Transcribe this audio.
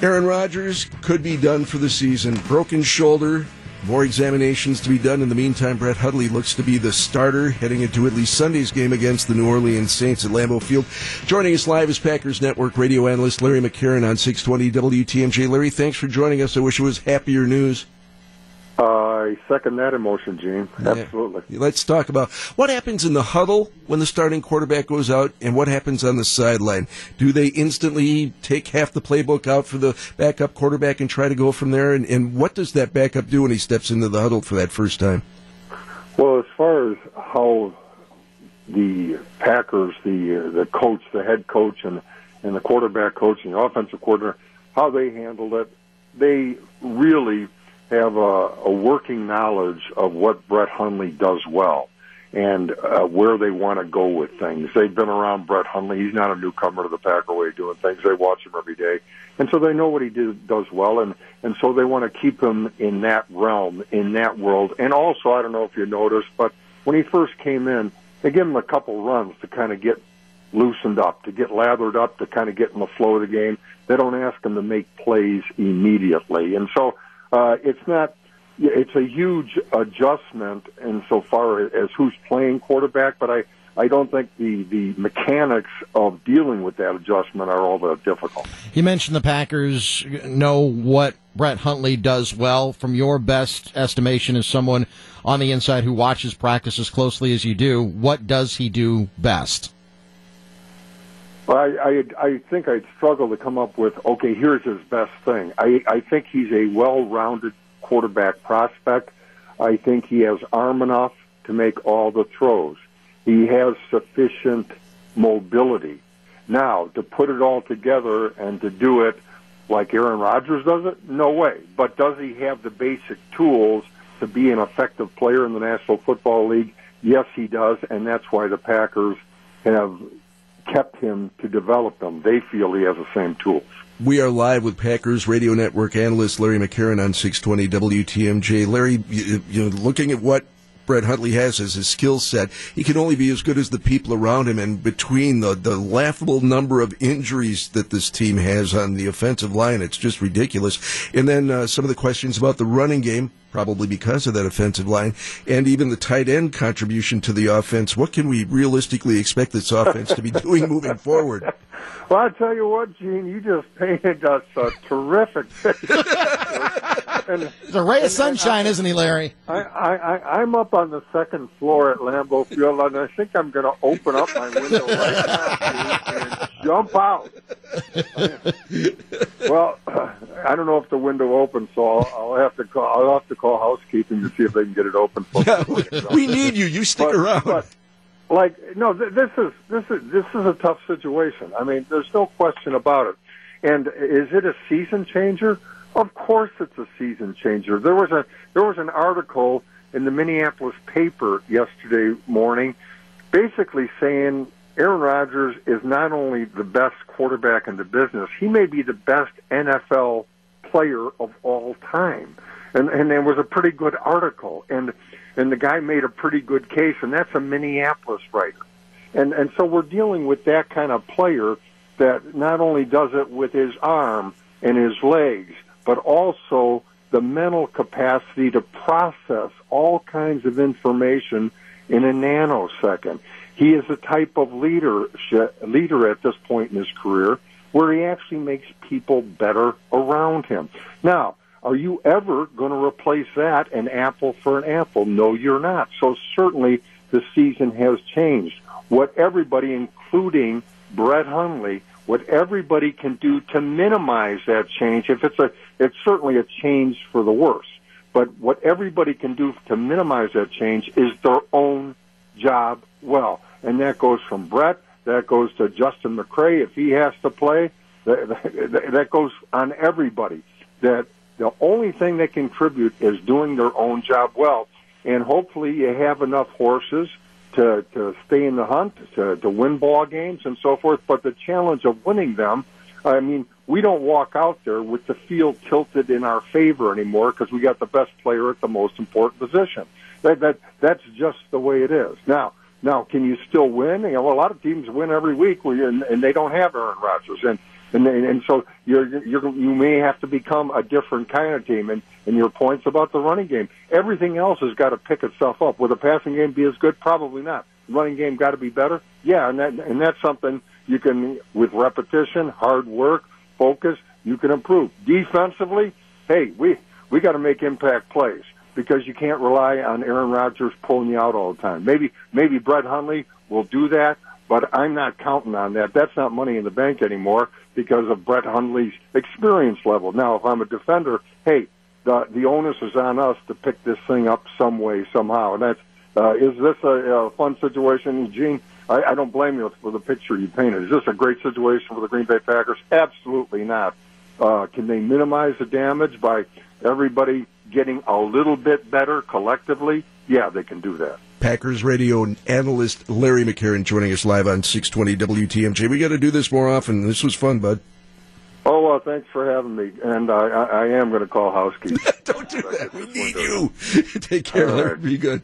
Aaron Rodgers could be done for the season. Broken shoulder. More examinations to be done. In the meantime, Brett Hundley looks to be the starter heading into at least Sunday's game against the New Orleans Saints at Lambeau Field. Joining us live is Packers Network radio analyst Larry McCarren on 620 WTMJ. Larry, thanks for joining us. I wish it was happier news. I second that emotion, Gene. Absolutely. Yeah. Let's talk about what happens in the huddle when the starting quarterback goes out and what happens on the sideline. Do they instantly take half the playbook out for the backup quarterback and try to go from there? And, and what does that backup do when he steps into the huddle for that first time? Well, as far as how the Packers, the the coach, the head coach, and and the quarterback coach and the offensive coordinator, how they handled it, they really have a, a working knowledge of what Brett Hundley does well and uh, where they want to go with things. They've been around Brett Hundley. He's not a newcomer to the Packer way of doing things. They watch him every day, and so they know what he do, does well, and and so they want to keep him in that realm, in that world. And also, I don't know if you noticed, but when he first came in, they give him a couple runs to kind of get loosened up, to get lathered up, to kind of get in the flow of the game. They don't ask him to make plays immediately, and so uh, it's not. It's a huge adjustment insofar as who's playing quarterback, but I, I don't think the, the mechanics of dealing with that adjustment are all that difficult. You mentioned the Packers know what Brett Hundley does well. From your best estimation, as someone on the inside who watches practice as closely as you do, what does he do best? Well, I, I, I think I'd struggle to come up with, okay, here's his best thing. I, I think he's a well-rounded quarterback prospect. I think he has arm enough to make all the throws. He has sufficient mobility. Now, to put it all together and to do it like Aaron Rodgers does it, no way. But does he have the basic tools to be an effective player in the National Football League? Yes, he does, and that's why the Packers have kept him to develop them. They feel he has the same tools. We are live with Packers Radio Network analyst Larry McCarren on 620 WTMJ. Larry, you, you know, looking at what Brett Hundley has as his skill set. He can only be as good as the people around him. And between the, the laughable number of injuries that this team has on the offensive line, it's just ridiculous. And then uh, some of the questions about the running game, probably because of that offensive line, and even the tight end contribution to the offense. What can we realistically expect this offense to be doing moving forward? Well, I'll tell you what, Gene, you just painted us a terrific picture. And, He's a ray of sunshine, I, isn't he, Larry? I, I, I'm up on the second floor at Lambeau Field, and I think I'm going to open up my window right now and jump out. well, I don't know if the window opens, so I'll, I'll have to call. I'll have to call housekeeping to see if they can get it open. For yeah, we need you. You stick but, around. But, like no, th- this is this is this is a tough situation. I mean, there's no question about it. And is it a season changer? Of course, it's a season changer. There was a there was an article in the Minneapolis paper yesterday morning, basically saying Aaron Rodgers is not only the best quarterback in the business, he may be the best NFL player of all time. And and there was a pretty good article and and the guy made a pretty good case, and that's a Minneapolis writer. And and so we're dealing with that kind of player that not only does it with his arm and his legs, but also the mental capacity to process all kinds of information in a nanosecond. He is a type of leader leader at this point in his career where he actually makes people better around him. Now, are you ever going to replace that an apple for an apple? No, you're not. So certainly the season has changed. What everybody, including Brett Hundley, what everybody can do to minimize that change, if it's a, it's certainly a change for the worse. But what everybody can do to minimize that change is their own job well. And that goes from Brett, that goes to Justin McCray if he has to play, that, that goes on everybody. That the only thing they contribute is doing their own job well. And hopefully you have enough horses to, to stay in the hunt, to, to win ball games and so forth. But the challenge of winning them, I mean, we don't walk out there with the field tilted in our favor anymore because we got the best player at the most important position. That, that, that's just the way it is. Now, now, can you still win? You know, a lot of teams win every week, and, and they don't have Aaron Rodgers. And And, and so you're, you're, you may have to become a different kind of team. And, and your points about the running game, everything else has got to pick itself up. Will the passing game be as good? Probably not. Running game got to be better. Yeah, and that and that's something you can, with repetition, hard work, focus, you can improve. Defensively, hey, we we got to make impact plays because you can't rely on Aaron Rodgers pulling you out all the time. Maybe maybe Brett Hundley will do that, but I'm not counting on that. That's not money in the bank anymore because of Brett Hundley's experience level. Now, if I'm a defender, hey, the the onus is on us to pick this thing up some way somehow. And that's uh, is this a, a fun situation, Gene? I, I don't blame you for the picture you painted. Is this a great situation for the Green Bay Packers? Absolutely not. Uh, can they minimize the damage by everybody getting a little bit better collectively? Yeah, they can do that. Packers radio analyst Larry McCarren joining us live on 620 WTMJ. We got to do this more often. This was fun, bud. Oh, well, thanks for having me. And I, I, I am going to call housekeeping. Don't do that. We need you. Take care, Larry. Be good.